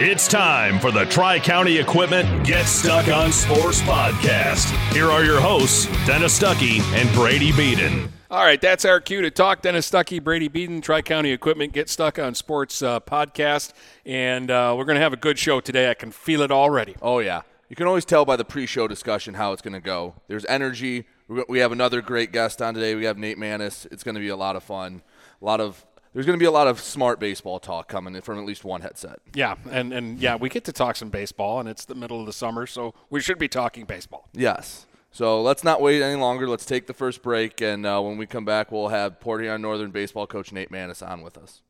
It's time for the Tri County Equipment Get Stuck on Sports podcast. Here are your hosts, Dennis Stuckey and Brady Beaton. All right, that's our cue to talk. Dennis Stuckey, Brady Beaton, Tri County Equipment Get Stuck on Sports uh, podcast. And uh, we're going to have a good show today. I can feel it already. Oh, yeah. You can always tell by the pre show discussion how it's going to go. There's energy. We have another great guest on today. We have Nate Manis. It's going to be a lot of fun. A lot of there's going to be a lot of smart baseball talk coming from at least one headset. Yeah, and, and yeah, we get to talk some baseball, and it's the middle of the summer, so we should be talking baseball. Yes. So let's not wait any longer. Let's take the first break, and uh, when we come back, we'll have Port Huron Northern baseball coach Nate Manis on with us.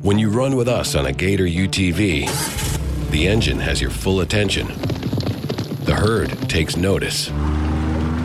When you run with us on a Gator UTV, the engine has your full attention. The herd takes notice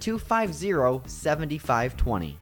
250 7520.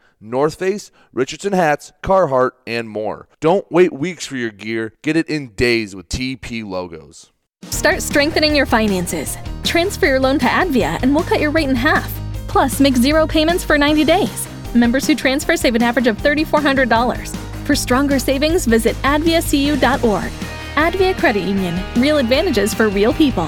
North Face, Richardson hats, Carhartt, and more. Don't wait weeks for your gear. Get it in days with TP logos. Start strengthening your finances. Transfer your loan to Advia and we'll cut your rate in half. Plus, make zero payments for 90 days. Members who transfer save an average of $3,400. For stronger savings, visit adviacu.org. Advia Credit Union. Real advantages for real people.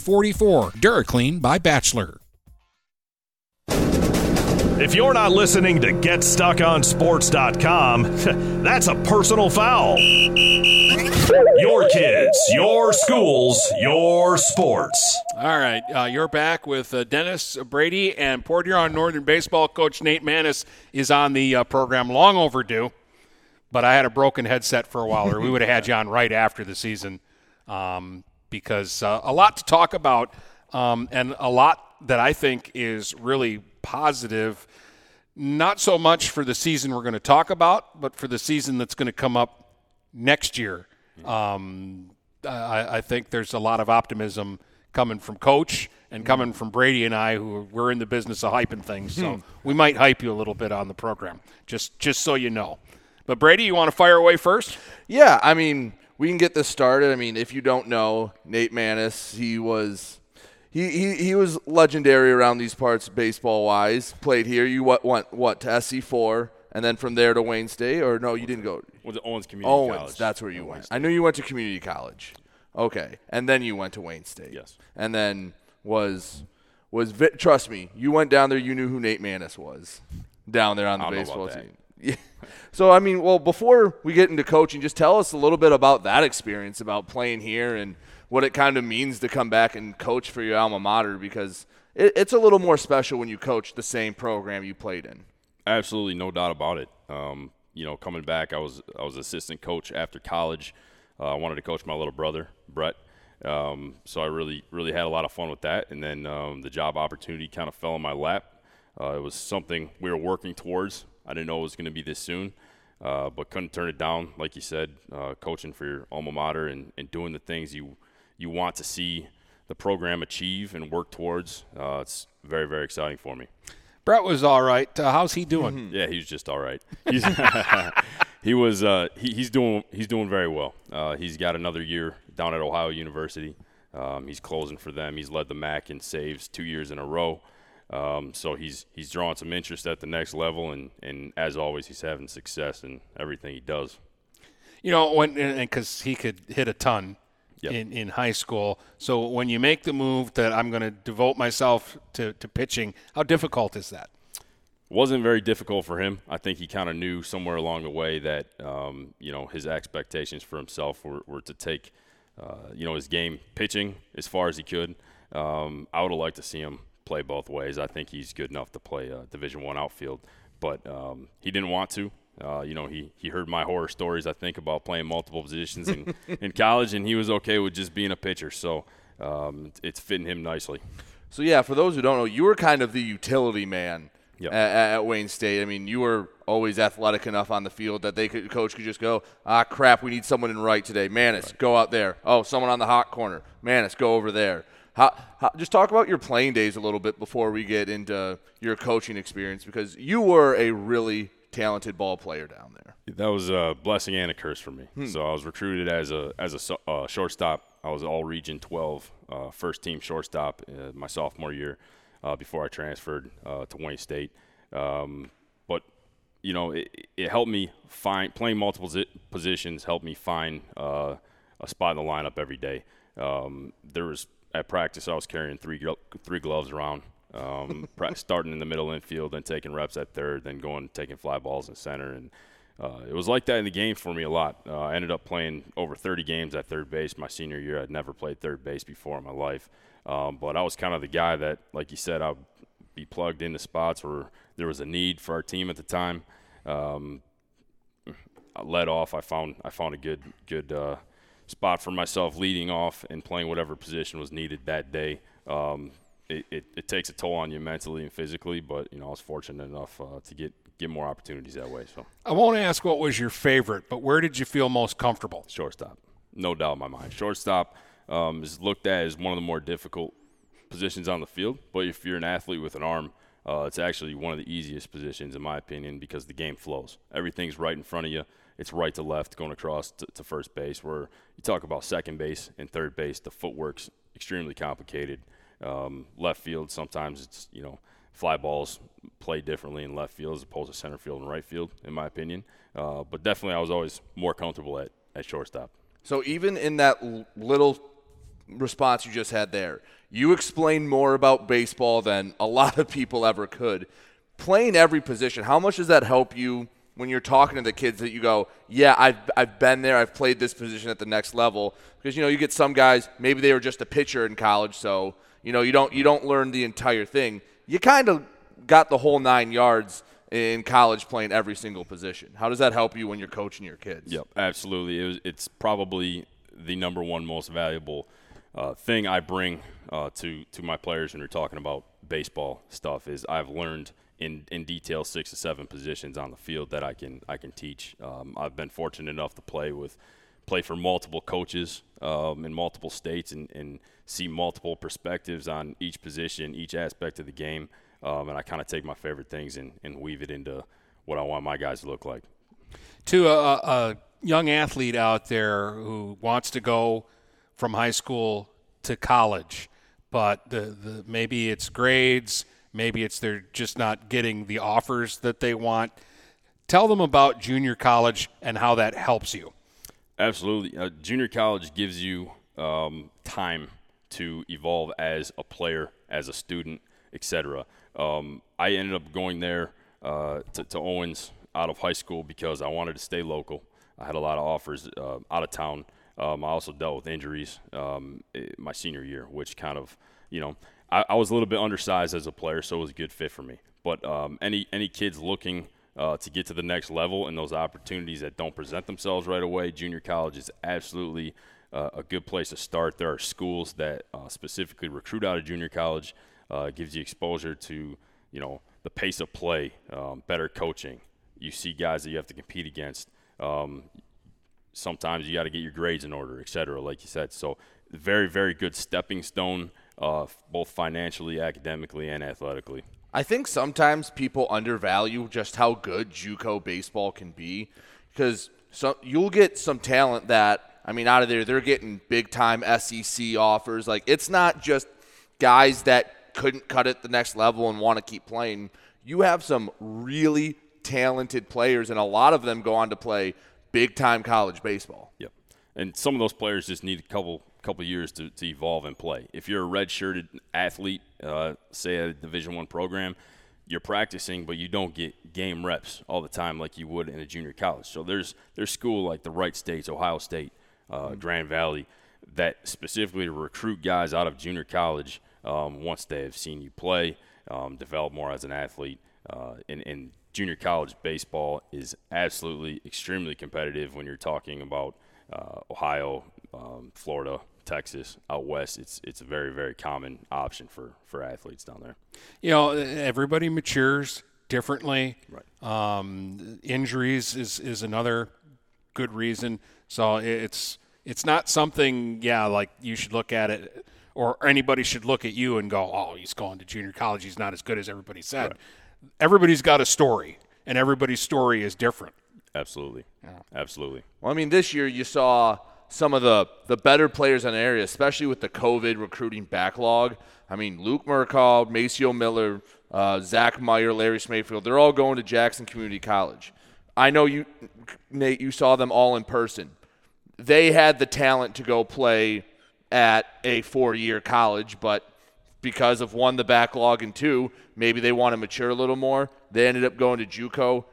44. DuraClean by Bachelor. If you're not listening to GetStuckOnSports.com, that's a personal foul. Your kids, your schools, your sports. All right, uh, you're back with uh, Dennis Brady and Port Huron Northern baseball coach Nate Manis is on the uh, program. Long overdue, but I had a broken headset for a while, or we would have had you on right after the season. Um, because uh, a lot to talk about um, and a lot that I think is really positive. Not so much for the season we're going to talk about, but for the season that's going to come up next year. Um, I, I think there's a lot of optimism coming from Coach and coming from Brady and I, who we're in the business of hyping things. So Hmm. we might hype you a little bit on the program, just just so you know. But Brady, you want to fire away first? Yeah, I mean, we can get this started. I mean, if you don't know, Nate Manis, he was he, he, he was legendary around these parts baseball wise. Played here. You what went what to SC four and then from there to Wayne State or no, you didn't go Was it Owens Community Owens, College? that's where you Yeah, went. Wayne I knew you went to community college. Okay. And then you went to Wayne State. Yes. And then was was trust me, you went down there, you knew who Nate Manis was down there on the I don't know baseball team. Yeah. So I mean, well, before we get into coaching, just tell us a little bit about that experience about playing here and what it kind of means to come back and coach for your alma mater because it, it's a little more special when you coach the same program you played in. Absolutely, no doubt about it. Um, you know, coming back, I was I was assistant coach after college. Uh, I wanted to coach my little brother Brett, um, so I really really had a lot of fun with that. And then um, the job opportunity kind of fell in my lap. Uh, it was something we were working towards. I didn't know it was going to be this soon, uh, but couldn't turn it down. Like you said, uh, coaching for your alma mater and, and doing the things you you want to see the program achieve and work towards. Uh, it's very very exciting for me. Brett was all right. Uh, how's he doing? Yeah, he's just all right. He's he was uh, he, he's doing he's doing very well. Uh, he's got another year down at Ohio University. Um, he's closing for them. He's led the MAC in saves two years in a row. Um, so he's he's drawing some interest at the next level, and, and as always, he's having success in everything he does. You know, when because he could hit a ton Yep. in, in high school. So when you make the move that I'm going to devote myself to, to pitching, how difficult is that? wasn't very difficult for him. I think he kind of knew somewhere along the way that um, you know his expectations for himself were, were to take uh, you know his game pitching as far as he could. Um, I would have liked to see him play both ways. I think he's good enough to play uh, Division One outfield, but um, he didn't want to. Uh, you know, he, he heard my horror stories. I think about playing multiple positions in, in college, and he was okay with just being a pitcher. So um, it's fitting him nicely. So yeah, for those who don't know, you were kind of the utility man Yep. at, at Wayne State. I mean, you were always athletic enough on the field that they could coach could just go, ah, crap, we need someone in right today. Manis, go out there. Oh, someone on the hot corner. Manis, go over there. How, how, just talk about your playing days a little bit before we get into your coaching experience because you were a really talented ball player down there. That was a blessing and a curse for me. So I was recruited as a as a uh, shortstop. I was all Region 12, uh, first team shortstop uh, my sophomore year uh, before I transferred uh, to Wayne State. Um, but you know, it, it helped me find playing multiple positions helped me find uh, a spot in the lineup every day. Um, there was at practice I was carrying three three gloves around, um, pra- starting in the middle infield, then taking reps at third, then going taking fly balls in center, and uh, it was like that in the game for me a lot. Uh, I ended up playing over 30 games at third base my senior year. I'd never played third base before in my life, um, but I was kind of the guy that, like you said, I'd be plugged into spots where there was a need for our team at the time. Um, I led off. I found I found a good good uh, spot for myself leading off and playing whatever position was needed that day. Um, it, it, it takes a toll on you mentally and physically, but you know I was fortunate enough uh, to get get more opportunities that way. So I won't ask what was your favorite, but where did you feel most comfortable? shortstop, no doubt in my mind. Shortstop um, is looked at as one of the more difficult positions on the field, but if you're an athlete with an arm, uh, it's actually one of the easiest positions in my opinion because the game flows. Everything's right in front of you. It's right to left going across to, to first base. Where you talk about second base and third base, the footwork's extremely complicated. Um, left field sometimes it's you know fly balls play differently in left field as opposed to center field and right field, in my opinion. Uh, but definitely, I was always more comfortable at, at shortstop. So even in that little response you just had there, you explained more about baseball than a lot of people ever could. Playing every position, how much does that help you when you're talking to the kids that you go, yeah, I've, I've been there, I've played this position at the next level? Because you know you get some guys, maybe they were just a pitcher in college, so you know you don't you don't learn the entire thing. You kind of got the whole nine yards in college playing every single position. How does that help you when you're coaching your kids? Yep, absolutely. It was, it's probably the number one most valuable uh, thing I bring uh, to to my players when you're talking about baseball stuff is I've learned in, in detail six to seven positions on the field that I can I can teach. Um, I've been fortunate enough to play with play for multiple coaches um, in multiple states and, and see multiple perspectives on each position, each aspect of the game. Um, and I kind of take my favorite things and, and weave it into what I want my guys to look like. To a, a young athlete out there who wants to go from high school to college, but the, the maybe it's grades, maybe it's they're just not getting the offers that they want. Tell them about junior college and how that helps you. Absolutely. Uh, junior college gives you um, time to evolve as a player, as a student, etc. Um, I ended up going there uh, to, to, Owens out of high school because I wanted to stay local. I had a lot of offers uh, out of town. Um, I also dealt with injuries um, my senior year, which kind of, you know, I, I, was a little bit undersized as a player, so it was a good fit for me. But um, any any kids looking – uh, to get to the next level and those opportunities that don't present themselves right away, junior college is absolutely uh, a good place to start. There are schools that uh, specifically recruit out of junior college, uh, gives you exposure to, you know, the pace of play, um, better coaching. You see guys that you have to compete against. Um, sometimes you got to get your grades in order, et cetera, like you said. So very, very good stepping stone, uh, both financially, academically, and athletically. I think sometimes people undervalue just how good JUCO baseball can be because so you'll get some talent that I mean out of there they're getting big time SEC offers. Like it's not just guys that couldn't cut it the next level and want to keep playing. You have some really talented players and a lot of them go on to play big time college baseball. Yep. And some of those players just need a couple couple years to, to evolve and play. If you're a red-shirted athlete, uh, say at a Division One program, you're practicing, but you don't get game reps all the time like you would in a junior college. So there's there's school like the Wright States, Ohio State, uh, mm-hmm. Grand Valley, that specifically recruit guys out of junior college um, once they have seen you play, um, develop more as an athlete. Uh, and, and junior college baseball is absolutely extremely competitive when you're talking about uh, Ohio, um, Florida, Texas, out west, it's it's a very very common option for for athletes down there. You know, everybody matures differently. Right. Um, injuries is is another good reason. So it's it's not something, yeah, like you should look at it, or anybody should look at you and go, "Oh, he's going to junior college. He's not as good as everybody said." Right. Everybody's got a story, and everybody's story is different. Absolutely. Yeah. Absolutely. Well, I mean, this year you saw some of the, the better players in the area, especially with the COVID recruiting backlog. I mean, Luke Murkaw, Maceo Miller, uh, Zach Meyer, Larry Smayfield, they're all going to Jackson Community College. I know you, Nate, you saw them all in person. They had the talent to go play at a four year college, but because of one, the backlog, and two, maybe they want to mature a little more. They ended up going to Juco.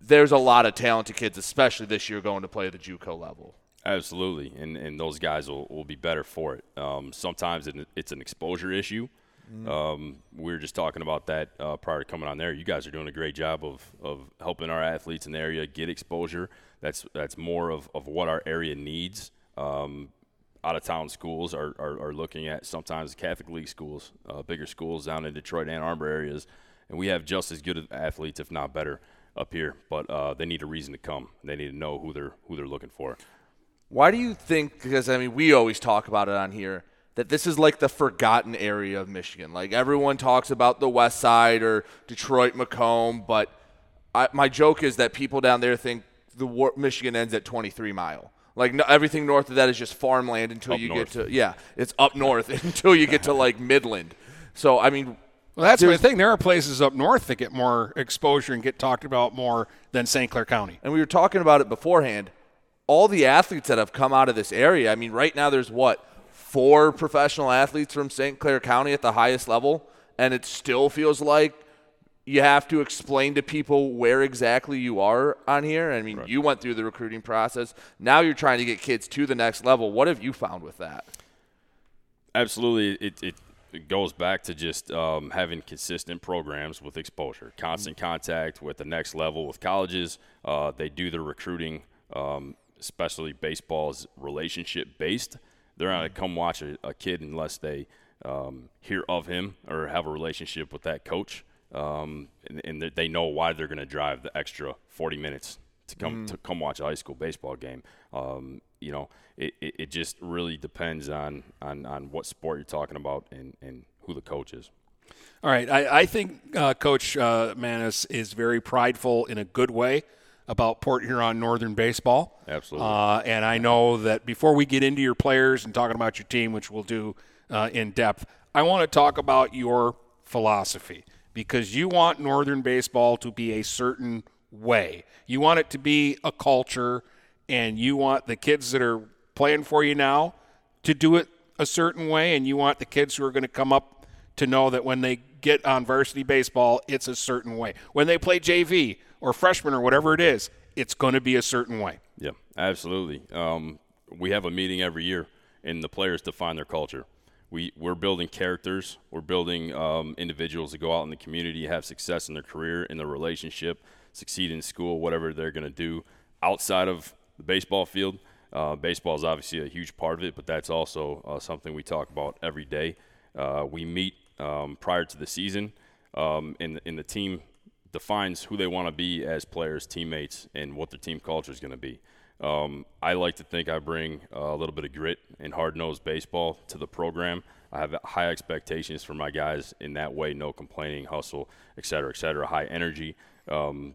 There's a lot of talented kids, especially this year, going to play the Juco level. Absolutely, and and those guys will, will be better for it. Um, sometimes it's an exposure issue. Mm-hmm. Um, we were just talking about that uh, prior to coming on there. You guys are doing a great job of, of helping our athletes in the area get exposure. That's that's more of, of what our area needs. Um, out of town schools are, are, are, looking at sometimes Catholic League schools, uh, bigger schools down in Detroit, Ann Arbor areas, and we have just as good athletes, if not better, up here. But uh, they need a reason to come. They need to know who they're who they're looking for. Why do you think? Because I mean, we always talk about it on here that this is like the forgotten area of Michigan. Like everyone talks about the West Side or Detroit, Macomb, but I, my joke is that people down there think the war, Michigan ends at 23 mile. Like no, everything north of that is just farmland until up you north. get to yeah, it's up north until you get to like Midland. So I mean, well, that's my thing. There are places up north that get more exposure and get talked about more than St. Clair County. And we were talking about it beforehand all the athletes that have come out of this area. I mean, right now there's what four professional athletes from St. Clair County at the highest level, and it still feels like you have to explain to people where exactly you are on here. I mean, right. you went through the recruiting process. Now you're trying to get kids to the next level. What have you found with that? Absolutely, it, it, it goes back to just um, having consistent programs with exposure, constant mm-hmm. contact with the next level with colleges. Uh, they do the recruiting um, especially baseball is relationship based. They're not going to come watch a, a, kid unless they um, hear of him or have a relationship with that coach, um, and, and they know why they're going to drive the extra 40 minutes to come mm. to come watch a high school baseball game. Um, you know, it, it, it, just really depends on, on, on what sport you're talking about and, and who the coach is. All right, I, I think uh, Coach uh, Manis is very prideful in a good way about Port Huron Northern baseball. Absolutely. Uh, and I know that before we get into your players and talking about your team, which we'll do uh, in depth, I want to talk about your philosophy because you want Northern baseball to be a certain way. You want it to be a culture, and you want the kids that are playing for you now to do it a certain way, and you want the kids who are going to come up to know that when they get on varsity baseball, it's a certain way. When they play JV, or freshman or whatever it is, it's going to be a certain way. Yeah, absolutely. Um, we have a meeting every year, and the players define their culture. We, we're building characters. We're building um, individuals to go out in the community, have success in their career, in their relationship, succeed in school, whatever they're going to do outside of the baseball field. Uh, baseball is obviously a huge part of it, but that's also uh, something we talk about every day. Uh, we meet um, prior to the season, um, and, and the team defines who they want to be as players, teammates, and what their team culture is going to be. Um, I like to think I bring a little bit of grit and hard nosed baseball to the program. I have high expectations for my guys in that way no complaining, hustle, et cetera, et cetera, high energy. Um,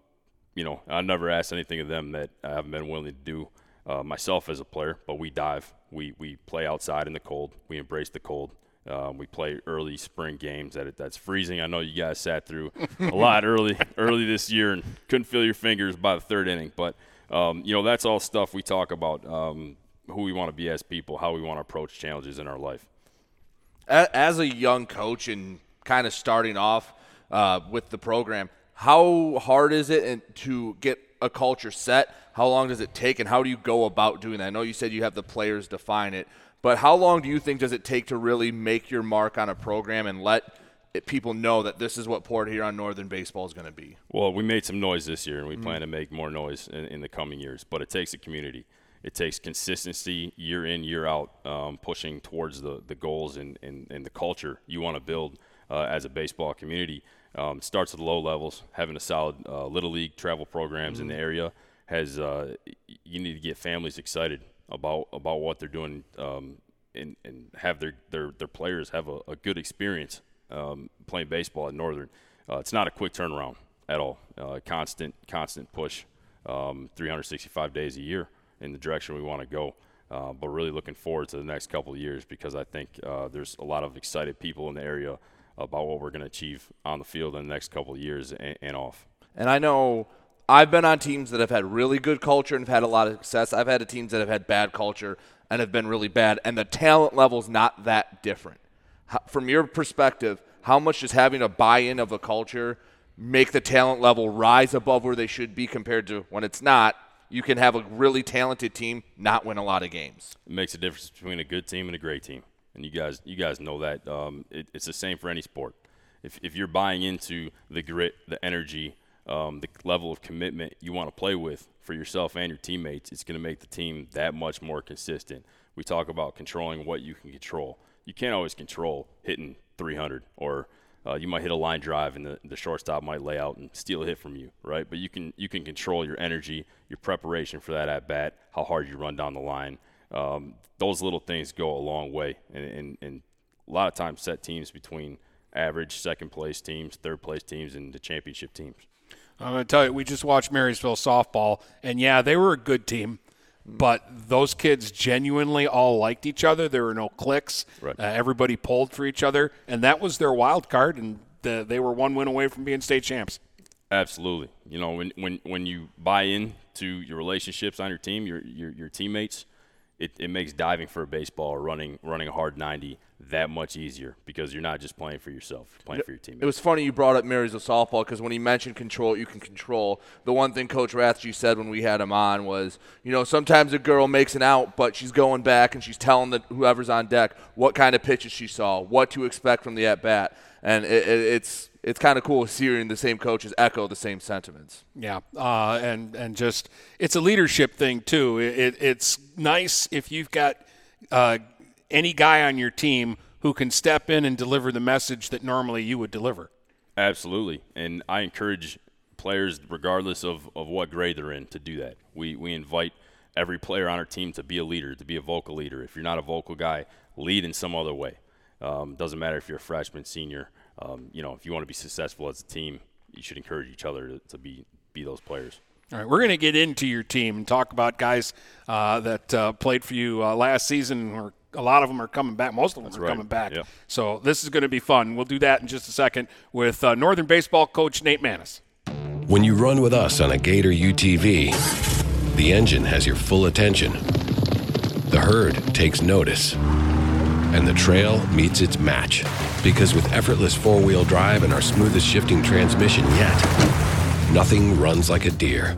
you know, I never asked anything of them that I haven't been willing to do uh, myself as a player, but we dive. We, we play outside in the cold. We embrace the cold. Um, we play early spring games that that's freezing. I know you guys sat through a lot early early this year and couldn't feel your fingers by the third inning. But um, you know that's all stuff we talk about. Um, who we want to be as people, how we want to approach challenges in our life. As a young coach and kind of starting off uh, with the program, how hard is it to get a culture set? How long does it take, and how do you go about doing that? I know you said you have the players define it, but how long do you think does it take to really make your mark on a program and let it, people know that this is what Port Huron Northern baseball is going to be? Well, we made some noise this year, and we mm-hmm. plan to make more noise in, in, the coming years. But it takes a community. It takes consistency year in, year out, um, pushing towards the, the goals and, and, and the culture you want to build uh, as a baseball community. Um, starts at the low levels, having a solid uh, little league travel programs mm-hmm. in the mm-hmm. area has uh, you need to get families excited about about what they're doing um, and, and have their, their, their players have a, a good experience um, playing baseball at Northern. Uh, it's not a quick turnaround at all. Uh, constant constant push, um, 365 days a year in the direction we want to go. Uh, but really looking forward to the next couple of years because I think uh, there's a lot of excited people in the area about what we're going to achieve on the field in the next couple of years and, and off. And I know I've been on teams that have had really good culture and have had a lot of success. I've had teams that have had bad culture and have been really bad, and the talent level's not that different. From your perspective, how much does having a buy-in of a culture make the talent level rise above where they should be compared to when it's not? You can have a really talented team not win a lot of games. It makes a difference between a good team and a great team, and you guys, you guys know that. Um, it, it's the same for any sport. If, if you're buying into the grit, the energy, um, the level of commitment you want to play with for yourself and your teammates, it's going to make the team that much more consistent. We talk about controlling what you can control. You can't always control hitting 300 or uh, you might hit a line drive and the, the shortstop might lay out and steal a hit from you, right? But you can you can control your energy, your preparation for that at bat, how hard you run down the line. Um, those little things go a long way, and, and, and a lot of times set teams between average second place teams, third place teams, and the championship teams. I'm going to tell you, we just watched Marysville softball, and yeah, they were a good team, but those kids genuinely all liked each other. There were no cliques. Right. Uh, everybody pulled for each other, and that was their wild card, and the, they were one win away from being state champs. Absolutely. You know, when when when you buy into your relationships on your team, your your, your teammates, it, it makes diving for a baseball or running running a hard 90 that much easier because you're not just playing for yourself, you're playing for your team. It was funny you brought up Marysville softball because when he mentioned control, you can control. The one thing Coach Rathje said when we had him on was, you know, sometimes a girl makes an out, but she's going back and she's telling the, whoever's on deck what kind of pitches she saw, what to expect from the at bat, and it, it, it's it's kind of cool hearing the same coaches echo the same sentiments. Yeah, uh, and and just it's a leadership thing too. It, it's nice if you've got uh, any guy on your team who can step in and deliver the message that normally you would deliver. Absolutely. And I encourage players, regardless of, of what grade they're in, to do that. We, we invite every player on our team to be a leader, to be a vocal leader. If you're not a vocal guy, lead in some other way. Um, doesn't matter if you're a freshman, senior. Um, you know, if you want to be successful as a team, you should encourage each other to, to be be those players. All right, we're going to get into your team and talk about guys uh, that uh, played for you uh, last season. Or a lot of them are coming back. Most of them That's are right. coming back. Yep. So this is going to be fun. We'll do that in just a second with uh, Northern baseball coach Nate Manis. When you run with us on a Gator UTV, the engine has your full attention. The herd takes notice. And the trail meets its match. Because with effortless four wheel drive and our smoothest shifting transmission yet, nothing runs like a Deere.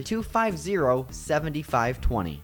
250 7520.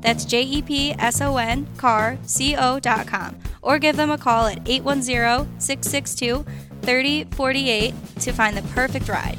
That's J E P S O N car C O.com. Or give them a call at 810 662 3048 to find the perfect ride.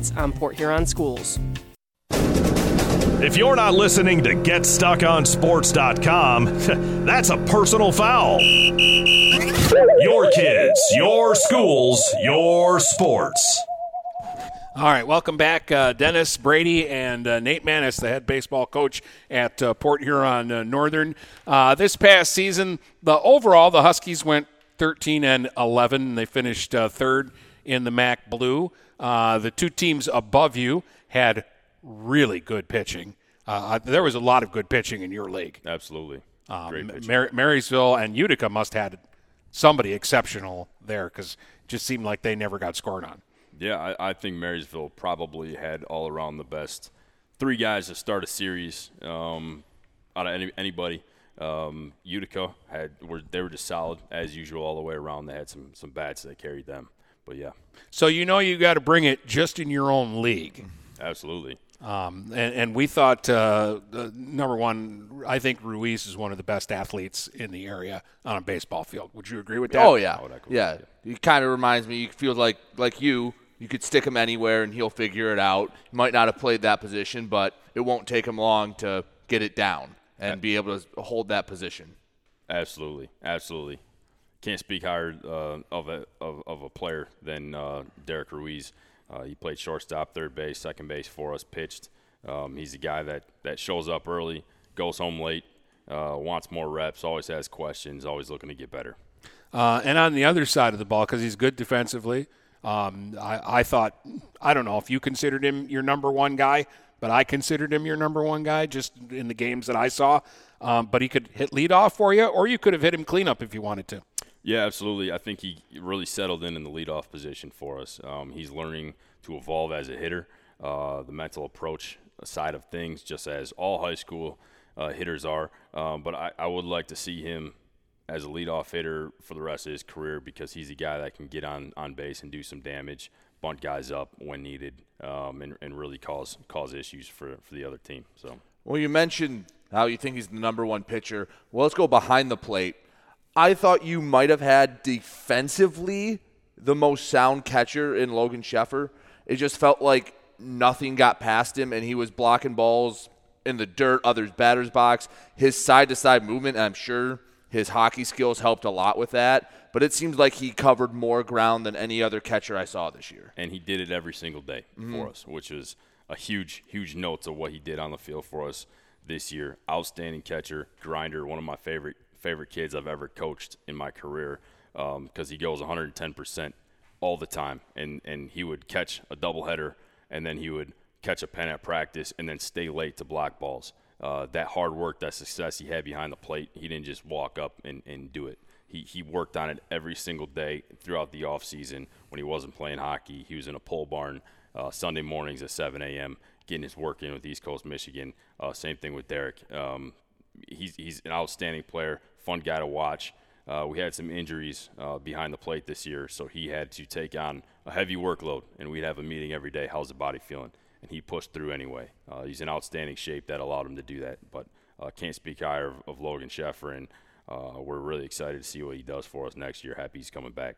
on Port Huron schools. If you're not listening to GetStuckOnSports.com, that's a personal foul. Your kids, your schools, your sports. All right, welcome back, uh, Dennis Brady and uh, Nate Manis, the head baseball coach at uh, Port Huron uh, Northern. Uh, this past season, the overall the Huskies went 13 and 11. And they finished uh, third in the MAC Blue. The two teams above you had really good pitching. there was a lot of good pitching in your league. Absolutely, um, Mar- Marysville and Utica must have had somebody exceptional there because it just seemed like they never got scored on. Yeah, I, I, think Marysville probably had all around the best three guys to start a series um, out of any, anybody. Um, Utica had were they were just solid as usual all the way around. They had some some bats that carried them, but yeah. So you know you got to bring it just in your own league. Absolutely. Um, and, and, we thought uh, number one, I think Ruiz is one of the best athletes in the area on a baseball field. Would you agree with that? Oh yeah, yeah. He kind of reminds me. He feels like like you you could stick him anywhere and he'll figure it out. He might not have played that position, but it won't take him long to get it down and be able to hold that position. Absolutely, absolutely. Can't speak higher uh, of a of, of, a player than uh, Derek Ruiz. Uh, he played shortstop, third base, second base for us. Pitched. Um, he's a guy that that shows up early, goes home late, uh, wants more reps, always has questions, always looking to get better. Uh, and on the other side of the ball, because he's good defensively, um, I, I thought, I don't know if you considered him your number one guy, but I considered him your number one guy just in the games that I saw. Um, but he could hit lead off for you, or you could have hit him cleanup if you wanted to. Yeah, absolutely. I think he really settled in in the leadoff position for us. Um, he's learning to evolve as a hitter, uh, the mental approach side of things, just as all high school uh, hitters are. Um, but I, I, would like to see him as a leadoff hitter for the rest of his career because he's a guy that can get on, on base and do some damage, bunt guys up when needed, um, and, and really cause cause issues for, for the other team. So. Well, you mentioned how you think he's the number one pitcher. Well, let's go behind the plate. I thought you might have had defensively the most sound catcher in Logan Sheffer. It just felt like nothing got past him, and he was blocking balls in the dirt, others' batters box. His side to side movement, I'm sure his hockey skills helped a lot with that, but it seems like he covered more ground than any other catcher I saw this year. And he did it every single day mm-hmm. for us, which was a huge, huge note to what he did on the field for us this year. Outstanding catcher, grinder, one of my favorite favorite kids I've ever coached in my career because um, he goes 110% all the time, and and he would catch a doubleheader, and then he would catch a pen at practice, and then stay late to block balls uh, that hard work, that success he had behind the plate, he didn't just walk up and, and do it. He, he worked on it every single day throughout the off season. When he wasn't playing hockey, he was in a pole barn uh, Sunday mornings at 7 a.m. getting his work in with East Coast Michigan. Uh, same thing with Derek. Um, he's, he's an outstanding player, fun guy to watch. Uh, we had some injuries uh, behind the plate this year, so he had to take on a heavy workload, and we'd have a meeting every day. How's the body feeling? and he pushed through anyway. Uh, he's in outstanding shape that allowed him to do that. But uh, can't speak higher of, of Logan Sheffer, and uh, we're really excited to see what he does for us next year. Happy he's coming back.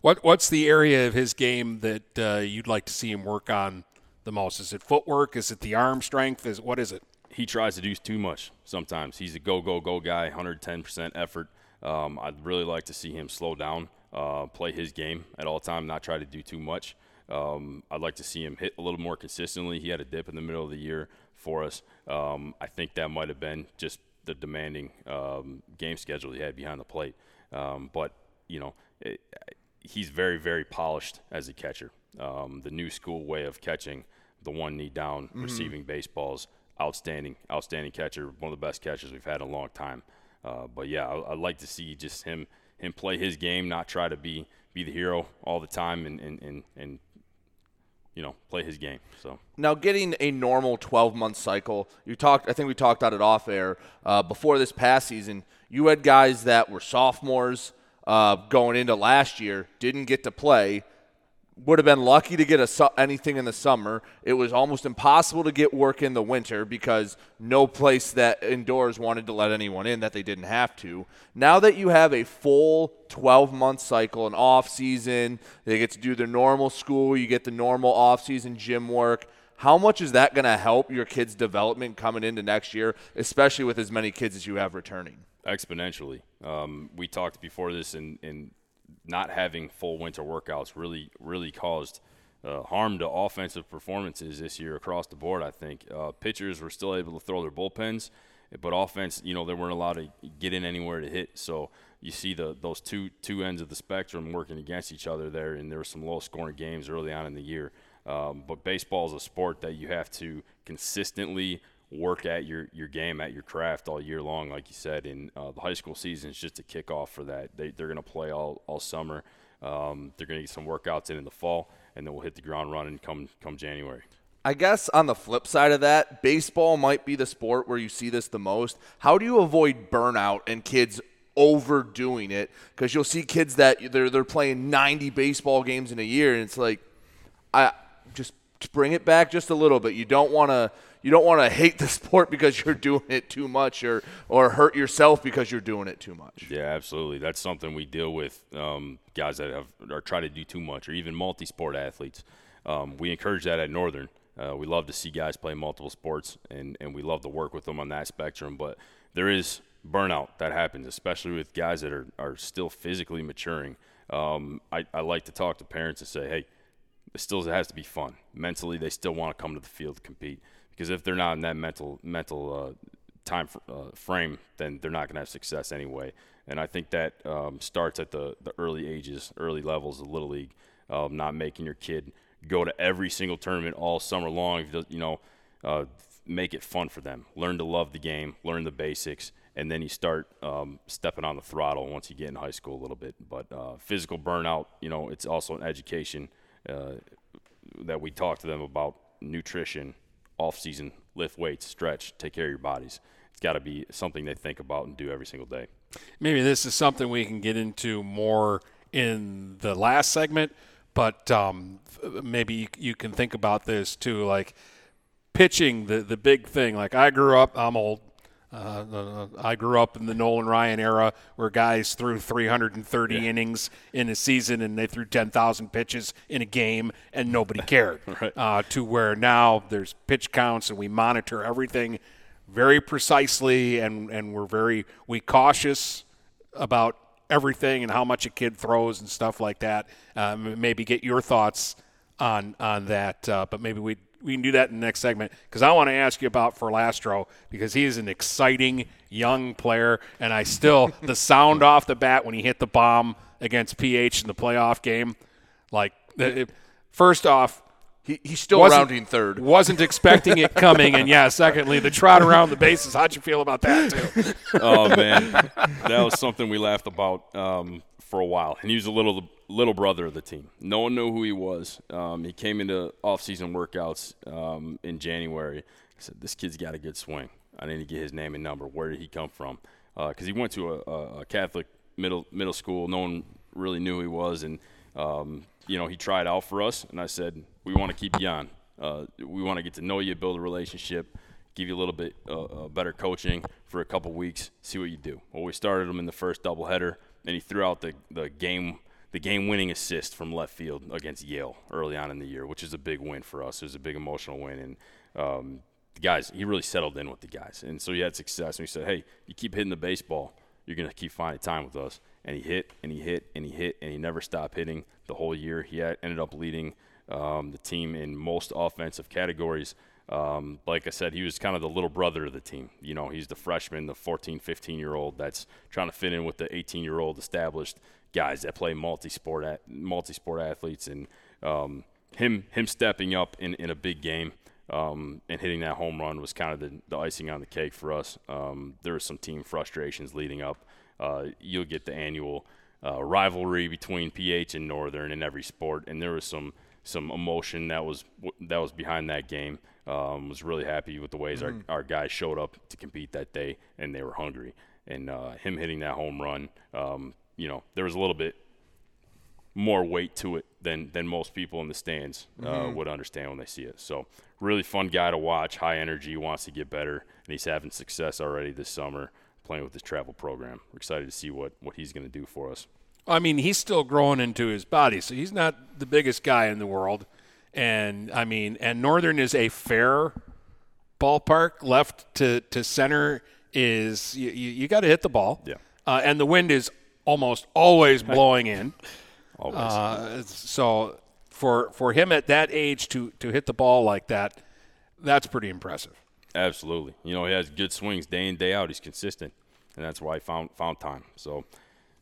What What's the area of his game that uh, you'd like to see him work on the most? Is it footwork? Is it the arm strength? Is what is it? He tries to do too much sometimes. He's a go go go guy, 110% effort. Um, I'd really like to see him slow down, uh, play his game at all time, not try to do too much. Um, I'd like to see him hit a little more consistently. He had a dip in the middle of the year for us. Um, I think that might have been just the demanding um, game schedule he had behind the plate. Um, but you know, it, he's very, very polished as a catcher. Um, the new school way of catching, the one knee down, mm-hmm. receiving baseballs, outstanding, outstanding catcher. One of the best catchers we've had in a long time. Uh, but yeah, I, would like to see just him him play his game, not try to be be the hero all the time, and and and, and you know, play his game. So now, getting a normal 12 month cycle, you talked. I think we talked about it off air uh, before this past season. You had guys that were sophomores uh, going into last year, didn't get to play would have been lucky to get a, anything in the summer. It was almost impossible to get work in the winter because no place that indoors wanted to let anyone in that they didn't have to. Now that you have a full 12 month cycle, an off season, they get to do their normal school, you get the normal off season gym work. How much is that going to help your kids' development coming into next year, especially with as many kids as you have returning? Exponentially. Um, we talked before this, and, and not having full winter workouts really, really caused uh, harm to offensive performances this year across the board. I think uh, pitchers were still able to throw their bullpens, but offense, you know, they weren't allowed to get in anywhere to hit. So you see the those two two ends of the spectrum working against each other there, and there were some low scoring games early on in the year. Um, but baseball is a sport that you have to consistently work at your, your game, at your craft all year long, like you said. And uh, the high school season is just a kickoff for that. They, they're going to play all, all summer. Um, they're going to get some workouts in in the fall, and then we'll hit the ground running come come January. I guess on the flip side of that, baseball might be the sport where you see this the most. How do you avoid burnout and kids overdoing it? Because you'll see kids that they're they're playing 90 baseball games in a year, and it's like, I just bring it back just a little bit. You don't want to you don't want to hate the sport because you're doing it too much or or hurt yourself because you're doing it too much. Yeah, absolutely. That's something we deal with um, guys that have are trying to do too much or even multi-sport athletes. Um, we encourage that at Northern. Uh, we love to see guys play multiple sports and, and we love to work with them on that spectrum. But there is burnout that happens, especially with guys that are, are still physically maturing. Um, I, I like to talk to parents and say, hey, it still has to be fun. Mentally, they still want to come to the field to compete because if they're not in that mental mental uh, time uh, frame, then they're not going to have success anyway. And I think that um, starts at the the early ages, early levels of little league, um, not making your kid go to every single tournament all summer long. You know, uh, make it fun for them. Learn to love the game, learn the basics, and then you start um, stepping on the throttle once you get in high school a little bit. But uh, physical burnout, you know, it's also an education uh, that we talk to them about nutrition off season, lift weights, stretch, take care of your bodies. It's got to be something they think about and do every single day. Maybe this is something we can get into more in the last segment, but um, maybe you can think about this too, like pitching the the big thing. Like I grew up, I'm old. Uh, I grew up in the Nolan Ryan era where guys threw 330 yeah. innings in a season and they threw 10,000 pitches in a game and nobody cared. right. uh, to where now there's pitch counts and we monitor everything very precisely and, and we're very we cautious about everything and how much a kid throws and stuff like that. Um, maybe get your thoughts on on that, uh, but maybe we we can do that in the next segment because I want to ask you about Forlastro because he is an exciting young player, and I still the sound off the bat when he hit the bomb against PH in the playoff game, like it, first off. He, he's still rounding third. Wasn't expecting it coming, and yeah. Secondly, the trot around the bases. How'd you feel about that too? oh man, that was something we laughed about um, for a while, and he was a little little brother of the team. No one knew who he was. Um, he came into off-season workouts um, in January. I said, "This kid's got a good swing. I need to get his name and number. Where did he come from? Because uh, he went to a, a, Catholic middle middle school. No one really knew who he was, and um, you know he tried out for us. And I said, we want to keep you on. Uh, we want to get to know you, build a relationship." Give you a little bit uh, uh better coaching for a couple weeks, see what you do. Well, we started him in the first doubleheader, and he threw out the, the game the game-winning assist from left field against Yale early on in the year, which is a big win for us. It was a big emotional win, and um, the guys he really settled in with the guys, and so he had success. And he said, "Hey, you keep hitting the baseball, you're gonna keep finding time with us." And he hit, and he hit, and he hit, and he never stopped hitting the whole year. He had, ended up leading um, the team in most offensive categories. Um, like I said, he was kind of the little brother of the team. You know, he's the freshman, the 14, 15 year old that's trying to fit in with the 18 year old established guys that play multi-sport multi-sport athletes, and um, him him stepping up in, in a big game um, and hitting that home run was kind of the, the icing on the cake for us. Um, there were some team frustrations leading up. Uh, you'll get the annual uh, rivalry between PH and Northern in every sport, and there was some some emotion that was that was behind that game. Um, was really happy with the ways mm-hmm. our, our guys showed up to compete that day, and they were hungry. And uh, him hitting that home run, um, you know, there was a little bit more weight to it than than most people in the stands uh, mm-hmm. would understand when they see it. So, really fun guy to watch. High energy, wants to get better, and he's having success already this summer playing with his travel program. We're excited to see what what he's going to do for us. I mean, he's still growing into his body, so he's not the biggest guy in the world. And I mean, and Northern is a fair ballpark. Left to to center is you, you, you got to hit the ball. Yeah. Uh, and the wind is almost always blowing in. Always. Uh, so for for him at that age to to hit the ball like that, that's pretty impressive. Absolutely. You know, he has good swings day in day out. He's consistent, and that's why he found found time. So,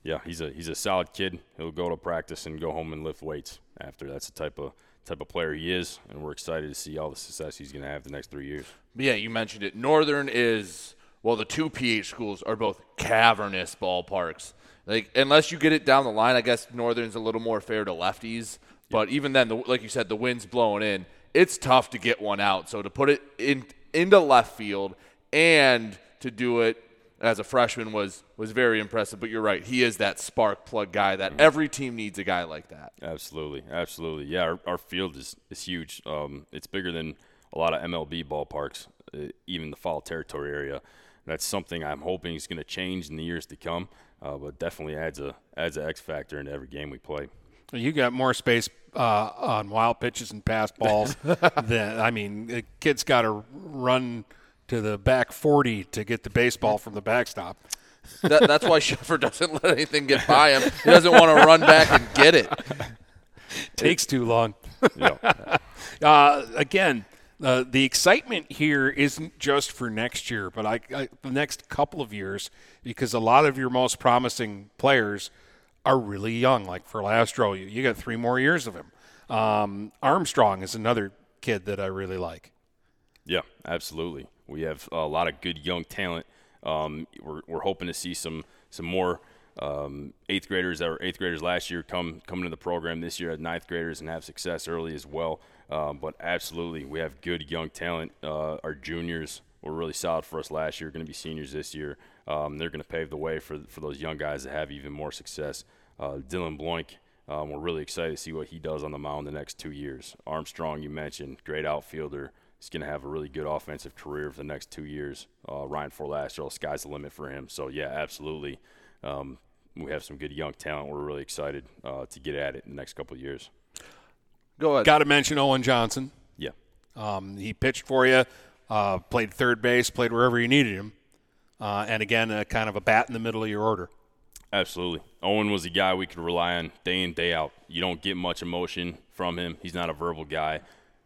yeah, he's a he's a solid kid. He'll go to practice and go home and lift weights after. That's the type of type of player he is, and we're excited to see all the success he's going to have the next three years. But yeah, you mentioned it. Northern is well, the two PH schools are both cavernous ballparks. Like unless you get it down the line, I guess Northern's a little more fair to lefties. But even then, the, like you said, the wind's blowing in. It's tough to get one out. So to put it in into left field and to do it as a freshman was was very impressive. But you're right, he is that spark plug guy that every team needs a guy like that. Absolutely, absolutely. Yeah, our, our field is is huge. Um, it's bigger than a lot of MLB ballparks, uh, even the foul territory area. That's something I'm hoping is going to change in the years to come. Uh, but definitely adds a adds an X factor into every game we play. You got more space uh, on wild pitches and pass balls than I mean, the kid's got to run to the back 40 to get the baseball from the backstop. That, that's why Sheffer doesn't let anything get by him. He doesn't want to run back and get it. Takes too long. Yeah. uh, again, uh, the excitement here isn't just for next year, but I, I, the next couple of years, because a lot of your most promising players are really young. Like Forlastro, you, you got three more years of him. Um, Armstrong is another kid that I really like. Yeah, absolutely. We have a lot of good young talent. Um, we're, we're hoping to see some some more um, eighth graders that were eighth graders last year come come into the program this year as ninth graders and have success early as well. Um, but absolutely, we have good young talent. Uh, our juniors were really solid for us last year. Going to be seniors this year. Um, they're going to pave the way for for those young guys to have even more success. Uh, Dylan Bloink, um, we're really excited to see what he does on the mound the next two years. Armstrong, you mentioned, great outfielder. He's going to have a really good offensive career for the next two years. Uh, Ryan Forlastro, sky's the limit for him. So yeah, absolutely. Um, we have some good young talent. We're really excited uh, to get at it in the next couple of years. Go ahead. Got to mention Owen Johnson. Yeah. Um, he pitched for you, uh, played third base, played wherever you needed him, uh, and again, uh, kind of a bat in the middle of your order. Absolutely. Owen was a guy we could rely on day in, day out. You don't get much emotion from him. He's not a verbal guy.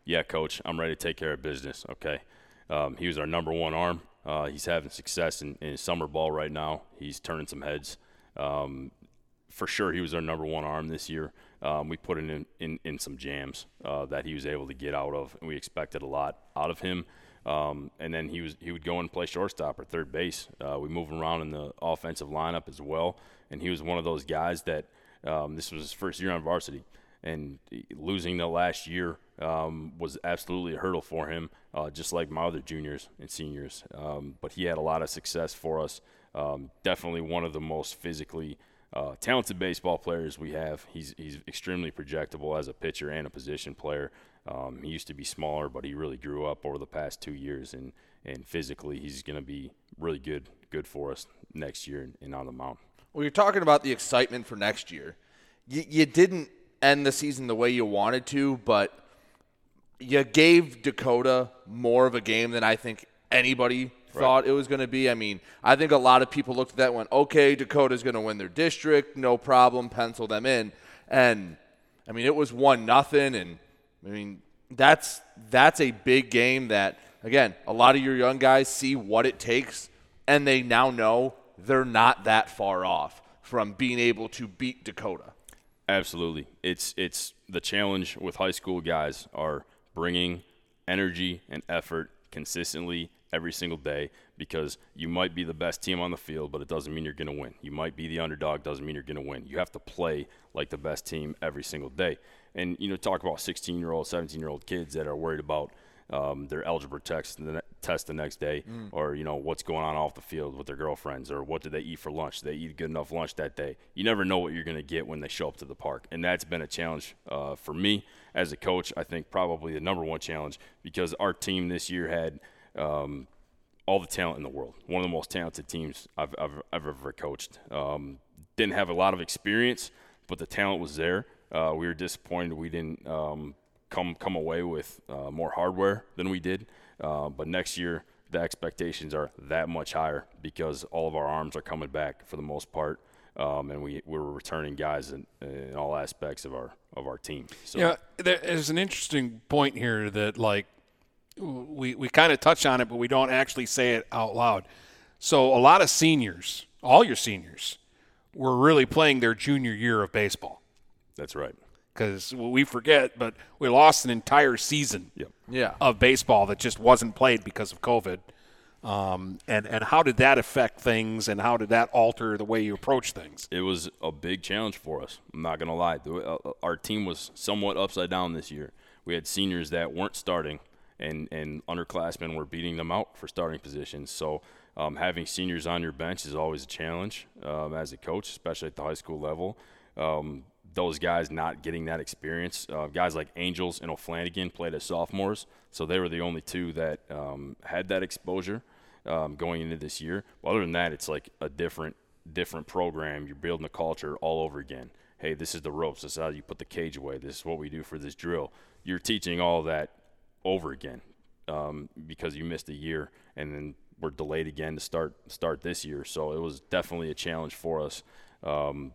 Yeah, coach, I'm ready to take care of business. Okay. Um, he was our number one arm. Uh, he's having success in, in summer ball right now. He's turning some heads. Um, for sure, he was our number one arm this year. Um, we put in, in, in some jams uh, that he was able to get out of, and we expected a lot out of him. Um, and then he was he would go and play shortstop or third base. Uh, we move around in the offensive lineup as well, and he was one of those guys that um, this was his first year on varsity, and losing the last year um, was absolutely a hurdle for him, uh, just like my other juniors and seniors. Um, but he had a lot of success for us. Um, definitely one of the most physically uh, talented baseball players we have. He's he's extremely projectable as a pitcher and a position player. Um, he used to be smaller, but he really grew up over the past two years, and, and physically he's going to be really good good for us next year and, and on the mound. Well, you're talking about the excitement for next year. You, you didn't end the season the way you wanted to, but you gave Dakota more of a game than I think anybody thought it was going to be. I mean, I think a lot of people looked at that and went, okay, Dakota's going to win their district, no problem, pencil them in. And I mean, it was one nothing, and I mean that's that's a big game that again a lot of your young guys see what it takes, and they now know they're not that far off from being able to beat Dakota. Absolutely, it's it's the challenge with high school guys are bringing energy and effort consistently every single day because you might be the best team on the field, but it doesn't mean you're going to win. You might be the underdog, doesn't mean you're going to win. You have to play like the best team every single day. And, you know, talk about 16 year old, 17 year old kids that are worried about um, their algebra text test the next day mm. or, you know, what's going on off the field with their girlfriends or what did they eat for lunch? Did they eat good enough lunch that day? You never know what you're going to get when they show up to the park. And that's been a challenge uh, for me as a coach. I think probably the number one challenge because our team this year had. Um, all the talent in the world. One of the most talented teams I've, I've, I've ever coached. Um, didn't have a lot of experience, but the talent was there. Uh, we were disappointed we didn't um, come come away with uh, more hardware than we did. Uh, but next year, the expectations are that much higher because all of our arms are coming back for the most part, um, and we we're returning guys in, in, all aspects of our of our team. So. Yeah, there's an interesting point here that like we we kind of touch on it, but we don't actually say it out loud. So a lot of seniors, all your seniors, were really playing their junior year of baseball. That's right. Because we forget, but we lost an entire season yep. yeah. of baseball that just wasn't played because of COVID. Um, and and how did that affect things, and how did that alter the way you approach things? It was a big challenge for us. I'm not gonna lie. Uh, uh, our team was somewhat upside down this year. We had seniors that weren't starting, and and underclassmen were beating them out for starting positions. So um, having seniors on your bench is always a challenge um, as a coach, especially at the high school level. Um, those guys not getting that experience. Uh, guys like Angels and O'Flanagan played as sophomores, so they were the only two that um, had that exposure um, going into this year. But other than that, it's like a different different program. You're building a culture all over again. Hey, this is the ropes. This is how you put the cage away. This is what we do for this drill. You're teaching all that over again um, because you missed a year and then we're delayed again to start start this year. So it was definitely a challenge for us. Um,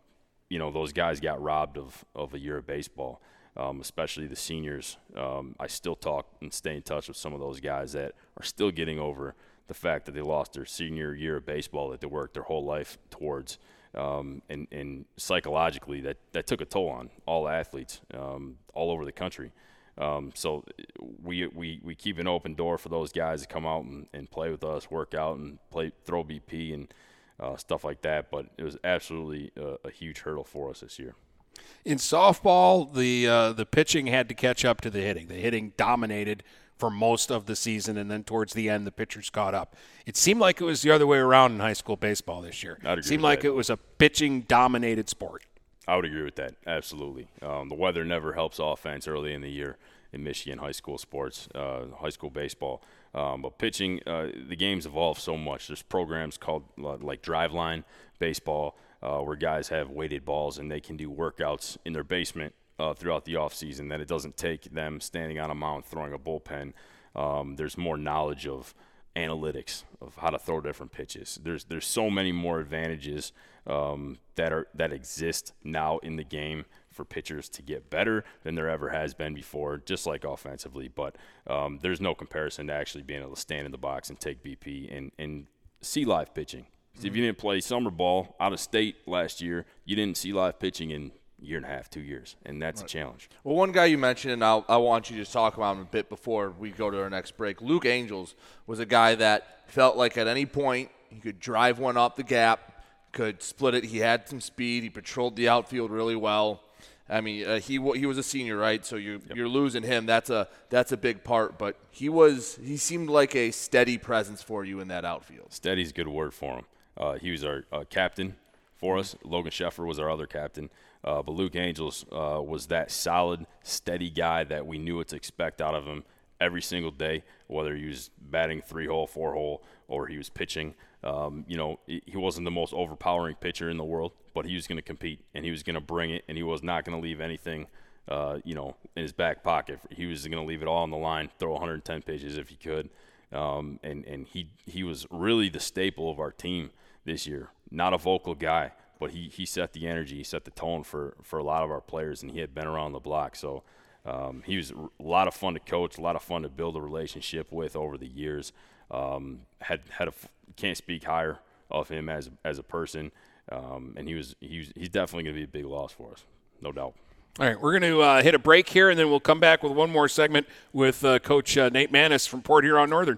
you know, those guys got robbed of, of a year of baseball, um, especially the seniors. Um, I still talk and stay in touch with some of those guys that are still getting over the fact that they lost their senior year of baseball that they worked their whole life towards. Um, and, and psychologically, that, that took a toll on all athletes um, all over the country. Um, so we, we, we keep an open door for those guys to come out and, and play with us, work out and play, throw BP and uh, stuff like that. But it was absolutely a, a, huge hurdle for us this year. In softball, the uh, the pitching had to catch up to the hitting. The hitting dominated for most of the season, and then towards the end, the pitchers caught up. It seemed like it was the other way around in high school baseball this year. it seemed like that. it was a pitching dominated sport. I would agree with that. Absolutely. Um, the weather never helps offense early in the year in Michigan high school sports, uh, high school baseball. Um, but pitching, uh, the game's evolved so much. There's programs called uh, like Driveline Baseball, uh, where guys have weighted balls and they can do workouts in their basement uh, throughout the off season. That it doesn't take them standing on a mound throwing a bullpen. Um, there's more knowledge of analytics of how to throw different pitches. There's there's so many more advantages um, that are that exist now in the game for pitchers to get better than there ever has been before, just like offensively. But um, there's no comparison to actually being able to stand in the box and take BP and, and see live pitching. Mm-hmm. If you didn't play summer ball out of state last year, you didn't see live pitching in a year and a half, two years, and that's right. a challenge. Well, one guy you mentioned, and I'll, I want you to talk about him a bit before we go to our next break. Luke Angels was a guy that felt like at any point he could drive one up the gap, could split it. He had some speed. He patrolled the outfield really well. I mean, uh, he he was a senior, right? So you yep. you're losing him. That's a that's a big part. But he was he seemed like a steady presence for you in that outfield. Steady's a good word for him. Uh, he was our uh, captain for us. Logan Sheffer was our other captain. Uh, but Luke Angels uh, was that solid, steady guy that we knew what to expect out of him every single day, whether he was batting three hole, four hole, or he was pitching. Um, you know, he wasn't the most overpowering pitcher in the world, but he was going to compete and he was going to bring it, and he was not going to leave anything, uh, you know, in his back pocket. He was going to leave it all on the line, throw 110 pitches if he could, um, and and he he was really the staple of our team this year. Not a vocal guy, but he he set the energy, he set the tone for for a lot of our players, and he had been around the block, so. Um, he was a lot of fun to coach, a lot of fun to build a relationship with over the years. Um, had had a can't speak higher of him as as a person, um, and he was he was, he's definitely going to be a big loss for us, no doubt. All right, we're going to uh, hit a break here, and then we'll come back with one more segment with uh, Coach uh, Nate Manis from Port Huron Northern.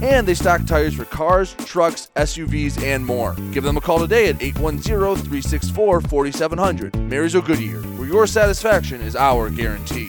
and they stock tires for cars, trucks, SUVs, and more. Give them a call today at 810 364 4700. Marysville Goodyear, where your satisfaction is our guarantee.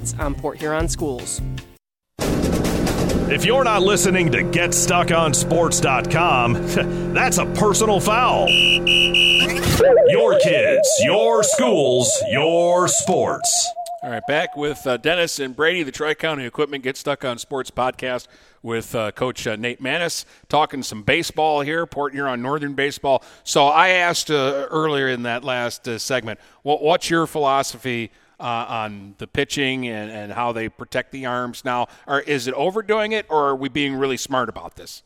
on Port Huron schools. If you're not listening to GetStuckOnSports.com, that's a personal foul. Your kids, your schools, your sports. All right, back with uh, Dennis and Brady, the Tri County Equipment Get Stuck on Sports podcast with uh, Coach uh, Nate Manis, talking some baseball here, Port Huron Northern baseball. So I asked uh, earlier in that last uh, segment, what, what's your philosophy uh, on the pitching and, and how they protect the arms now? Or is it overdoing it, or are we being really smart about this?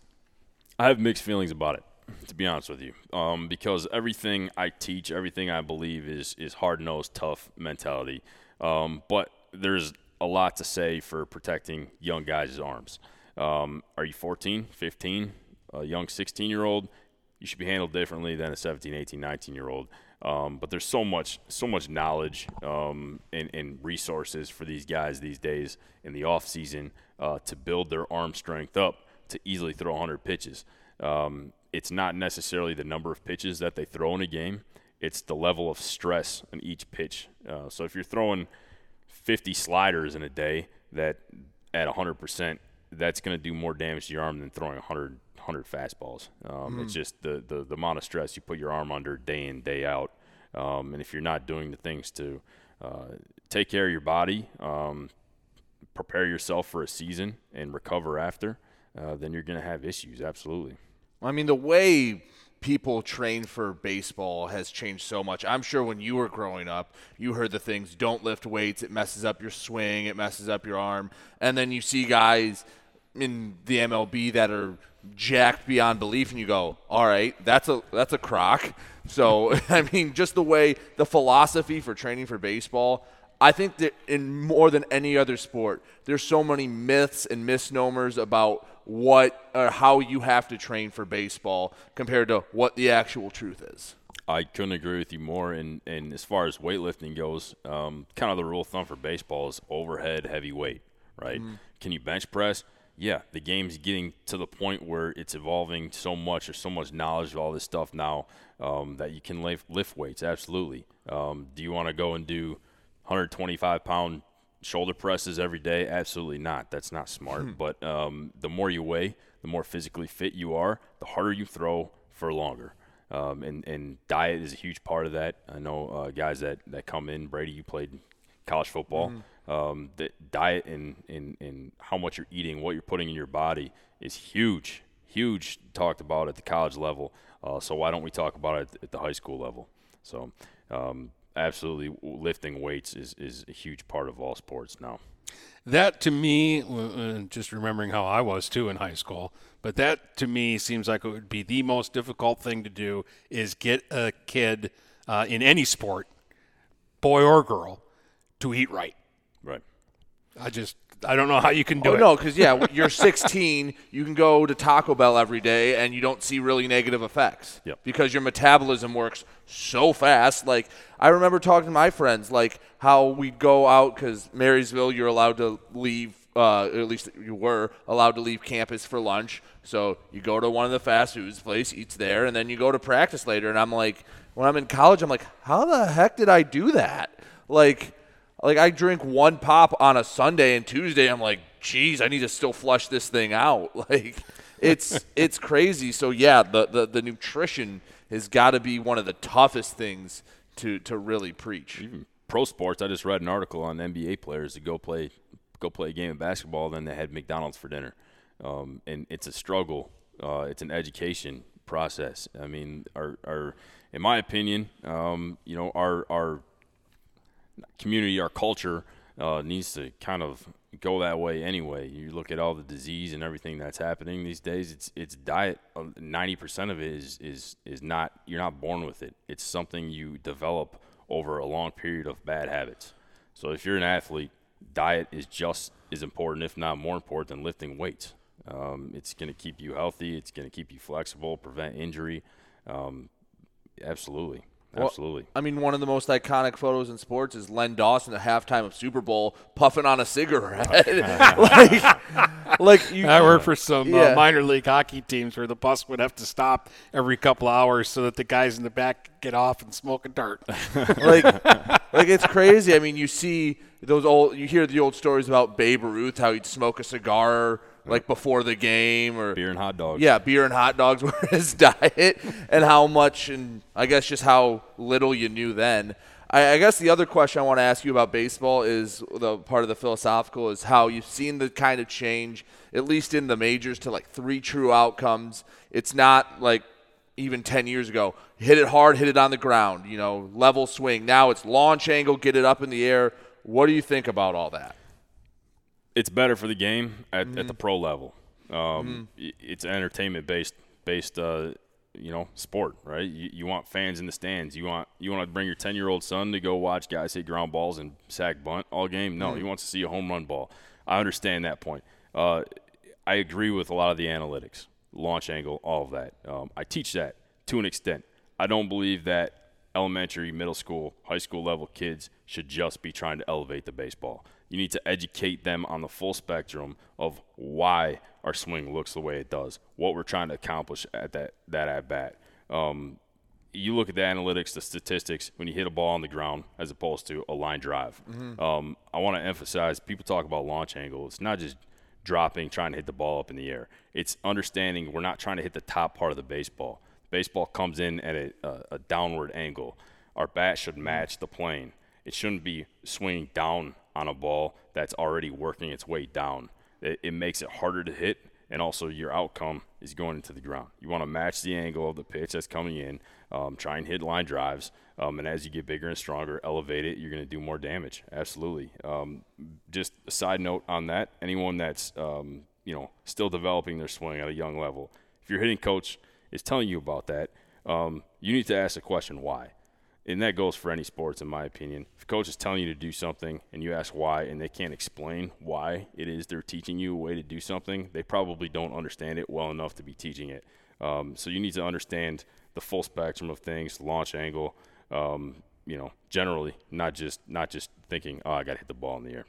I have mixed feelings about it, to be honest with you, um, because everything I teach, everything I believe is is hard nosed, tough mentality. Um, but there's a lot to say for protecting young guys' arms. Um, are you 14, 15, a young 16 year old? You should be handled differently than a 17, 18, 19 year old. Um, but there's so much, so much knowledge um, and, and, resources for these guys these days in the off season uh, to build their arm strength up to easily throw 100 pitches. Um, it's not necessarily the number of pitches that they throw in a game; it's the level of stress on each pitch. Uh, so if you're throwing 50 sliders in a day, that at 100%, that's going to do more damage to your arm than throwing 100 100 fastballs. Um, mm. It's just the, the, the amount of stress you put your arm under day in, day out. Um, and if you're not doing the things to uh, take care of your body, um, prepare yourself for a season, and recover after, uh, then you're going to have issues. Absolutely. I mean, the way people train for baseball has changed so much. I'm sure when you were growing up, you heard the things don't lift weights, it messes up your swing, it messes up your arm. And then you see guys in the MLB that are jacked beyond belief, and you go, all right, that's a that's a crock. So I mean, just the way the philosophy for training for baseball. I think that in more than any other sport, there's so many myths and misnomers about what or how you have to train for baseball compared to what the actual truth is. I couldn't agree with you more. And, and as far as weightlifting goes, um, kind of the rule of thumb for baseball is overhead heavy weight, right? Mm-hmm. Can you bench press? Yeah, the game's getting to the point where it's evolving so much. There's so much knowledge of all this stuff now um, that you can lift, lift weights. Absolutely. Um, do you want to go and do 125 pound shoulder presses every day? Absolutely not. That's not smart. Hmm. but um, the more you weigh, the more physically fit you are, the harder you throw for longer. Um, and, and diet is a huge part of that. I know uh, guys that, that come in. Brady, you played college football. Um, the diet and, and, and how much you're eating, what you're putting in your body is huge, huge talked about at the college level. Uh, so why don't we talk about it at the high school level? So um, absolutely, lifting weights is, is a huge part of all sports now. That to me, uh, just remembering how I was too in high school, but that to me seems like it would be the most difficult thing to do is get a kid uh, in any sport, boy or girl, to eat right. Right. I just I don't know how you can do oh, it. no, because yeah, you're 16. You can go to Taco Bell every day, and you don't see really negative effects. Yep. Because your metabolism works so fast. Like I remember talking to my friends, like how we'd go out because Marysville, you're allowed to leave. Uh, at least you were allowed to leave campus for lunch. So you go to one of the fast foods place, eats there, and then you go to practice later. And I'm like, when I'm in college, I'm like, how the heck did I do that? Like, like I drink one pop on a Sunday and Tuesday. I'm like, geez, I need to still flush this thing out. Like, it's it's crazy. So yeah, the the, the nutrition has got to be one of the toughest things to to really preach. Even pro sports, I just read an article on NBA players to go play go play a game of basketball, then they had McDonald's for dinner, um, and it's a struggle. Uh, it's an education process. I mean, our, our in my opinion, um, you know, our our community, our culture uh, needs to kind of go that way anyway. You look at all the disease and everything that's happening these days. It's it's diet. uh, Ninety percent of it is is is not. You're not born with it. It's something you develop over a long period of bad habits. So if you're an athlete, diet is just as important, if not more important, than lifting weights. Um, it's going to keep you healthy. It's going to keep you flexible, prevent injury. Um, absolutely, Well, absolutely. I mean, one of the most iconic photos in sports is Len Dawson at halftime of Super Bowl puffing on a cigarette. like, like you, I worked for some Yeah. uh, minor league hockey teams where the bus would have to stop every couple hours so that the guys in the back get off and smoke a dart. like, like it's crazy. I mean, you see those old, you hear the old stories about Babe Ruth, how he'd smoke a cigar like before the game, or beer and hot dogs. Yeah, beer and hot dogs were his diet, and how much, and I guess just how little you knew then. I, I guess the other question I want to ask you about baseball is the part of the philosophical is how you've seen the kind of change, at least in the majors, to like three true outcomes. It's not like even 10 years ago, hit it hard, hit it on the ground, you know, level swing. Now it's launch angle, get it up in the air. What do you think about all that? It's better for the game at, Mm-hmm. at the pro level. Um, i- It's an entertainment based based uh, you know sport, right? You, you want fans in the stands. You want you want to bring your ten year old son to go watch guys hit ground balls and sack bunt all game. No, Mhm. he wants to see a home run ball. I understand that point. Uh, I agree with a lot of the analytics, launch angle, all of that. Um, I teach that to an extent. I don't believe that elementary, middle school, high school level kids should just be trying to elevate the baseball. You need to educate them on the full spectrum of why our swing looks the way it does, what we're trying to accomplish at that that at bat. Um, you look at the analytics, the statistics when you hit a ball on the ground as opposed to a line drive. Mhm. Um, I want to emphasize people talk about launch angle. It's not just dropping, trying to hit the ball up in the air. It's understanding we're not trying to hit the top part of the baseball. Baseball comes in at a, a, a downward angle. Our bat should match the plane. It shouldn't be swinging down on a ball that's already working its way down. It, it makes it harder to hit, and also your outcome is going into the ground. You want to match the angle of the pitch that's coming in. Um, try and hit line drives, um, and as you get bigger and stronger, elevate it. You're going to do more damage. Absolutely. Um, just a side note on that: anyone that's um, you know, still developing their swing at a young level. If your hitting coach is telling you about that, um, you need to ask the question why. And that goes for any sports, in my opinion. If a coach is telling you to do something and you ask why and they can't explain why it is they're teaching you a way to do something, they probably don't understand it well enough to be teaching it. Um, so you need to understand the full spectrum of things, launch angle, um, you know, generally, not just not just thinking, oh, I got to hit the ball in the air.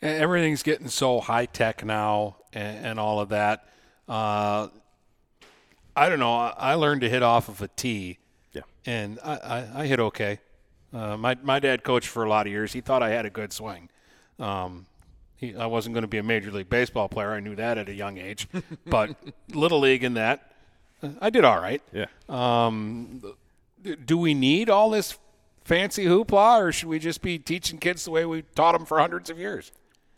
Everything's getting so high tech now, and, and all of that. Uh, I don't know. I learned to hit off of a tee. Yeah. And I, I, I hit okay. Uh, my my dad coached for a lot of years. He thought I had a good swing. Um, he, I wasn't going to be a major league baseball player. I knew that at a young age. but little league in that, I did all right. Yeah. Um, do we need all this fancy hoopla, or should we just be teaching kids the way we taught them for hundreds of years?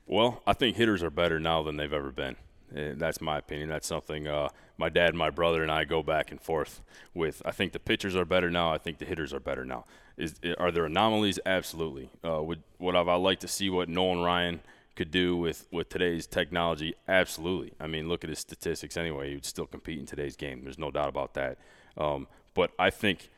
Well, I think hitters are better now than they've ever been. That's my opinion. That's something uh, my dad, my brother, and I go back and forth with. I think the pitchers are better now. I think the hitters are better now. Is are there anomalies? Absolutely. Uh, would would I like to see what Nolan Ryan could do with with today's technology? Absolutely. I mean, look at his statistics anyway. He would still compete in today's game. There's no doubt about that. Um, but I think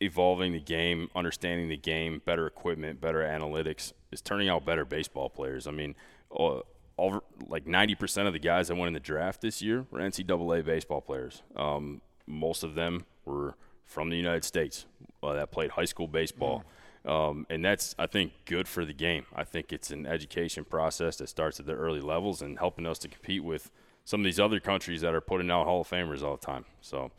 evolving the game, understanding the game, better equipment, better analytics is turning out better baseball players. I mean, uh, over like 90% of the guys that went in the draft this year were NCAA baseball players. Um, most of them were from the United States uh, that played high school baseball. Um, and that's, I think, good for the game. I think it's an education process that starts at the early levels and helping us to compete with some of these other countries that are putting out Hall of Famers all the time. So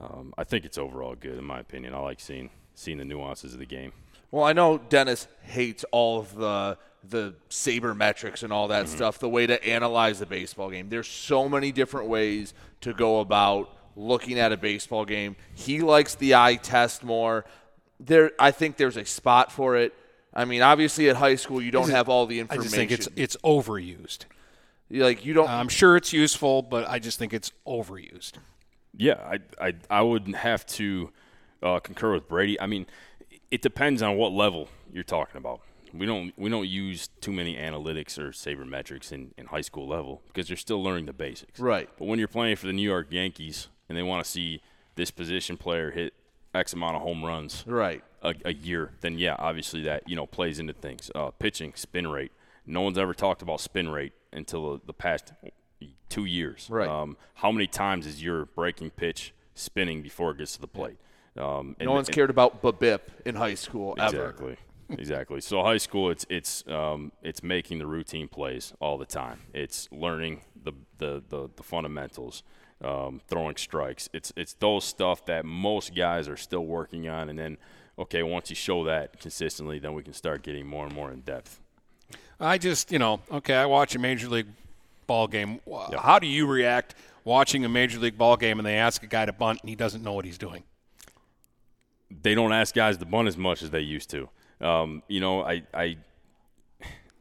um, I think it's overall good, in my opinion. I like seeing seeing the nuances of the game. Well, I know Dennis hates all of the the sabermetrics and all that mm-hmm. stuff, the way to analyze the baseball game. There's so many different ways to go about looking at a baseball game. He likes the eye test more. There I think there's a spot for it. I mean, obviously at high school you don't have all the information. I just think it's it's overused. Like you don't I'm sure it's useful, but I just think it's overused. Yeah, I I I would have to uh, concur with Brady. I mean, it depends on what level you're talking about. We don't we don't use too many analytics or sabermetrics in, in high school level because you're still learning the basics. Right. But when you're playing for the New York Yankees and they want to see this position player hit X amount of home runs right a, a year, then yeah, obviously that you know plays into things. Uh, pitching, spin rate. No one's ever talked about spin rate until the, the past two years. Right. Um, how many times is your breaking pitch spinning before it gets to the plate? Um, no one's and, cared about BABIP in high school exactly. ever. Exactly. Exactly. So high school, it's it's um, it's making the routine plays all the time. It's learning the the the, the fundamentals, um, throwing strikes. It's it's those stuff that most guys are still working on, and then okay, once you show that consistently, then we can start getting more and more in depth. I just you know okay, I watch a major league ball game. Yep. How do you react watching a major league ball game and they ask a guy to bunt and he doesn't know what he's doing? They don't ask guys to bunt as much as they used to. Um, you know, I, I,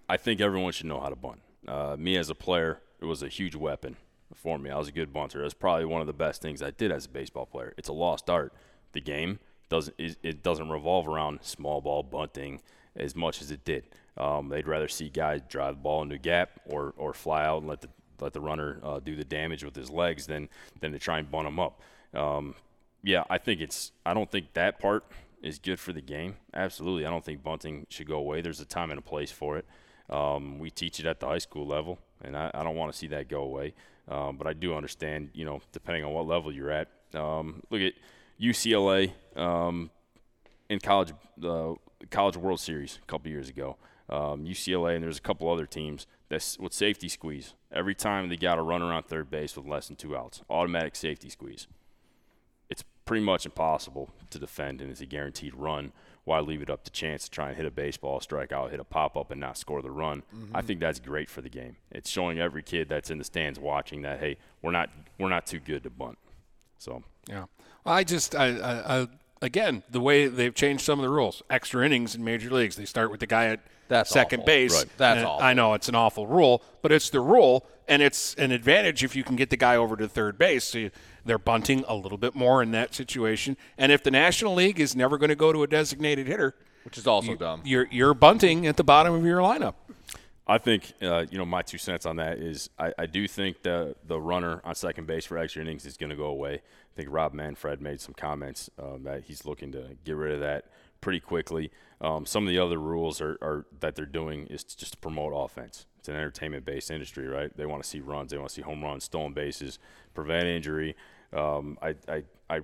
I think everyone should know how to bunt. Uh, me as a player, it was a huge weapon for me. I was a good bunter. Was probably one of the best things I did as a baseball player. It's a lost art. The game doesn't it doesn't revolve around small ball bunting as much as it did. Um, they'd rather see guys drive the ball into a gap or, or fly out and let the let the runner uh, do the damage with his legs than than to try and bunt him up. Um, yeah, I think it's. I don't think that part is good for the game. Absolutely, I don't think bunting should go away. There's a time and a place for it. Um, we teach it at the high school level, and I, I don't want to see that go away. Um, but I do understand, you know, depending on what level you're at. Um, look at UCLA um, in college, the uh, College World Series a couple years ago um, UCLA, and there's a couple other teams that's with safety squeeze. Every time they got a runner on third base with less than two outs, automatic safety squeeze. It's pretty much impossible to defend, and it's a guaranteed run. Why leave it up to chance to try and hit a baseball, strike out, hit a pop up, and not score the run? Mm-hmm. I think that's great for the game. It's showing every kid that's in the stands watching that hey, we're not we're not too good to bunt. So yeah, well, I just I, I, I again the way they've changed some of the rules. Extra innings in major leagues. They start with the guy at that's second awful. base. Right. That's awful. I know it's an awful rule, but it's the rule, and it's an advantage if you can get the guy over to third base. So you, they're bunting a little bit more in that situation. And if the National League is never going to go to a designated hitter, which is also you, dumb, you're you're bunting at the bottom of your lineup. I think uh, you know my two cents on that is I, I do think the the runner on second base for extra innings is going to go away. I think Rob Manfred made some comments um, that he's looking to get rid of that pretty quickly. Um, some of the other rules are, are that they're doing is just to promote offense. It's an entertainment based industry, right? They want to see runs, they want to see home runs, stolen bases, prevent injury. Um, I, I I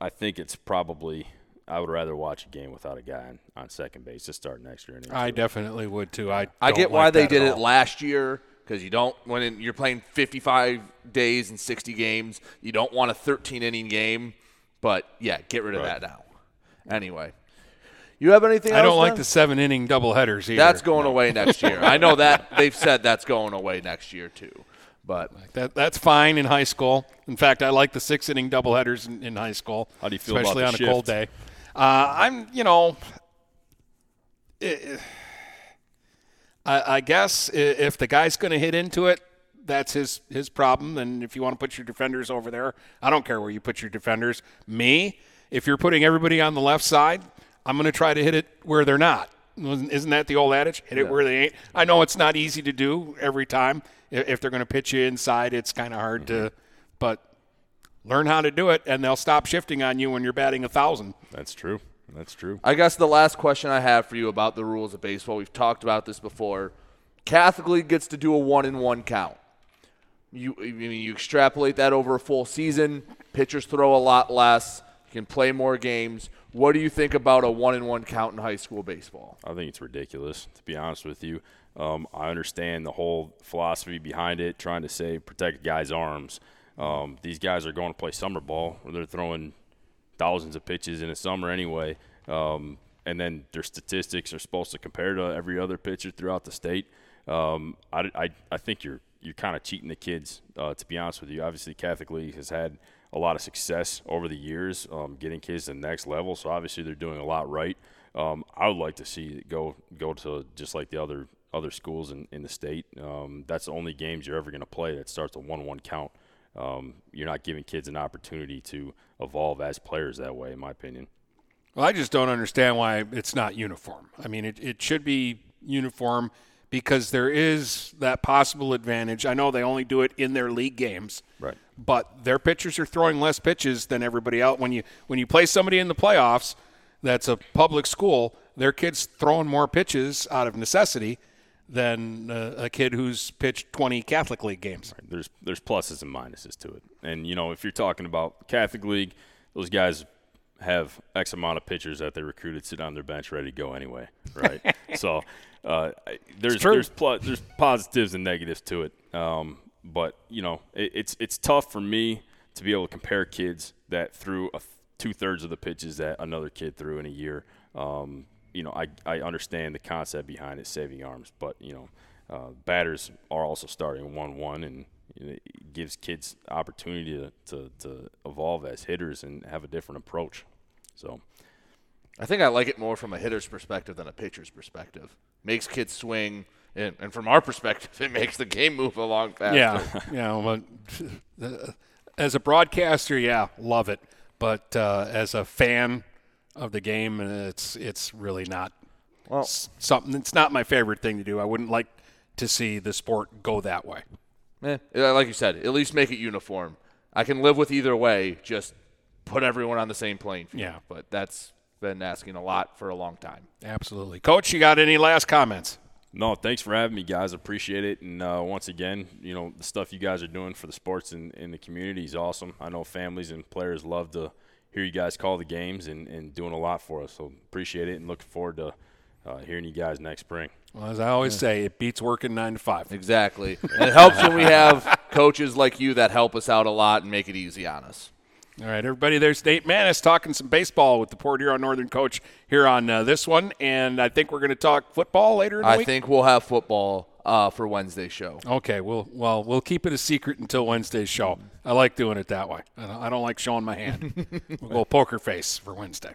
I think it's probably I would rather watch a game without a guy on, on second base to start next year. I definitely would too. I I don't get why they did it last year because you don't when you're playing 55 days and 60 games, you don't want a 13 inning game. But yeah, get rid of Right. that now. Anyway, you have anything? I else, don't like Ben? the seven inning double headers either. That's going away next year. I know that they've said that's going away next year too. But That, that's fine in high school. In fact, I like the six inning doubleheaders in, in high school. How do you feel about especially the on a cold day? Uh, I'm, you know, eh, I, I guess if the guy's going to hit into it, that's his his problem. And if you want to put your defenders over there, I don't care where you put your defenders. Me, if you're putting everybody on the left side, I'm going to try to hit it where they're not. Isn't that the old adage? Hit it where they ain't. I know it's not easy to do every time. If they're going to pitch you inside, it's kind of hard to, mm-hmm. but learn how to do it, and they'll stop shifting on you when you're batting a thousand. That's true. That's true. I guess the last question I have for you about the rules of baseball, we've talked about this before. Catholic League gets to do a one in one count. You, I mean, you extrapolate that over a full season. Pitchers throw a lot less. Can play more games. What do you think about a one in one count in high school baseball? I think it's ridiculous, to be honest with you. Um, I understand the whole philosophy behind it, trying to say protect guys' arms. Um, these guys are going to play summer ball, where they're throwing thousands of pitches in the summer anyway. Um, and then their statistics are supposed to compare to every other pitcher throughout the state. Um, I, I, I think you're you're kind of cheating the kids, uh, to be honest with you. Obviously, Catholic League has had a lot of success over the years, um, getting kids to the next level. So obviously, they're doing a lot right. Um, I would like to see it go go to just like the other other schools in, in the state. Um, that's the only games you're ever going to play that starts a one-one count. Um, you're not giving kids an opportunity to evolve as players that way, in my opinion. Well, I just don't understand why it's not uniform. I mean, it, it should be uniform because there is that possible advantage. I know they only do it in their league games, Right. But their pitchers are throwing less pitches than everybody else. When you when you play somebody in the playoffs, that's a public school. Their kids throwing more pitches out of necessity than uh, a kid who's pitched 20 Catholic League games. There's there's pluses and minuses to it, and you know if you're talking about Catholic League, those guys have X amount of pitchers that they recruited sit on their bench ready to go anyway, right? so uh, there's there's pl- there's positives and negatives to it, um, but you know it, it's it's tough for me to be able to compare kids that threw two thirds of the pitches that another kid threw in a year. Um, you know, I, I understand the concept behind it, saving arms, but you know, uh, batters are also starting one one, and it gives kids opportunity to, to, to evolve as hitters and have a different approach. So, I think I like it more from a hitter's perspective than a pitcher's perspective. Makes kids swing, and, and from our perspective, it makes the game move along faster. Yeah, yeah. Uh, as a broadcaster, yeah, love it. But uh, as a fan of the game, it's it's really not Well- something. It's not my favorite thing to do. I wouldn't like to see the sport go that way. Eh, like you said, at least make it uniform. I can live with either way. Just put everyone on the same plane. field. Yeah. But that's been asking a lot for a long time. Absolutely, Coach. You got any last comments? No, thanks for having me, guys. Appreciate it. And uh, once again, you know, the stuff you guys are doing for the sports in, in the community is awesome. I know families and players love to hear you guys call the games and, and doing a lot for us. So appreciate it and looking forward to uh, hearing you guys next spring. Well, as I always say, it beats working nine to five. Exactly. and it helps when we have coaches like you that help us out a lot and make it easy on us. All right, everybody. There's Nate Manis talking some baseball with the Port Huron Northern coach here on uh, this one, and I think we're going to talk football later in the I week. think we'll have football uh, for Wednesday's show. Okay, we'll well we'll keep it a secret until Wednesday's show. I like doing it that way. I don't, I don't like showing my hand. we'll go poker face for Wednesday.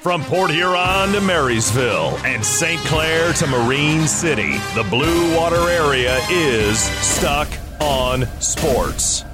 From Port Huron to Marysville and St. Clair to Marine City, the Blue Water area is stuck on sports.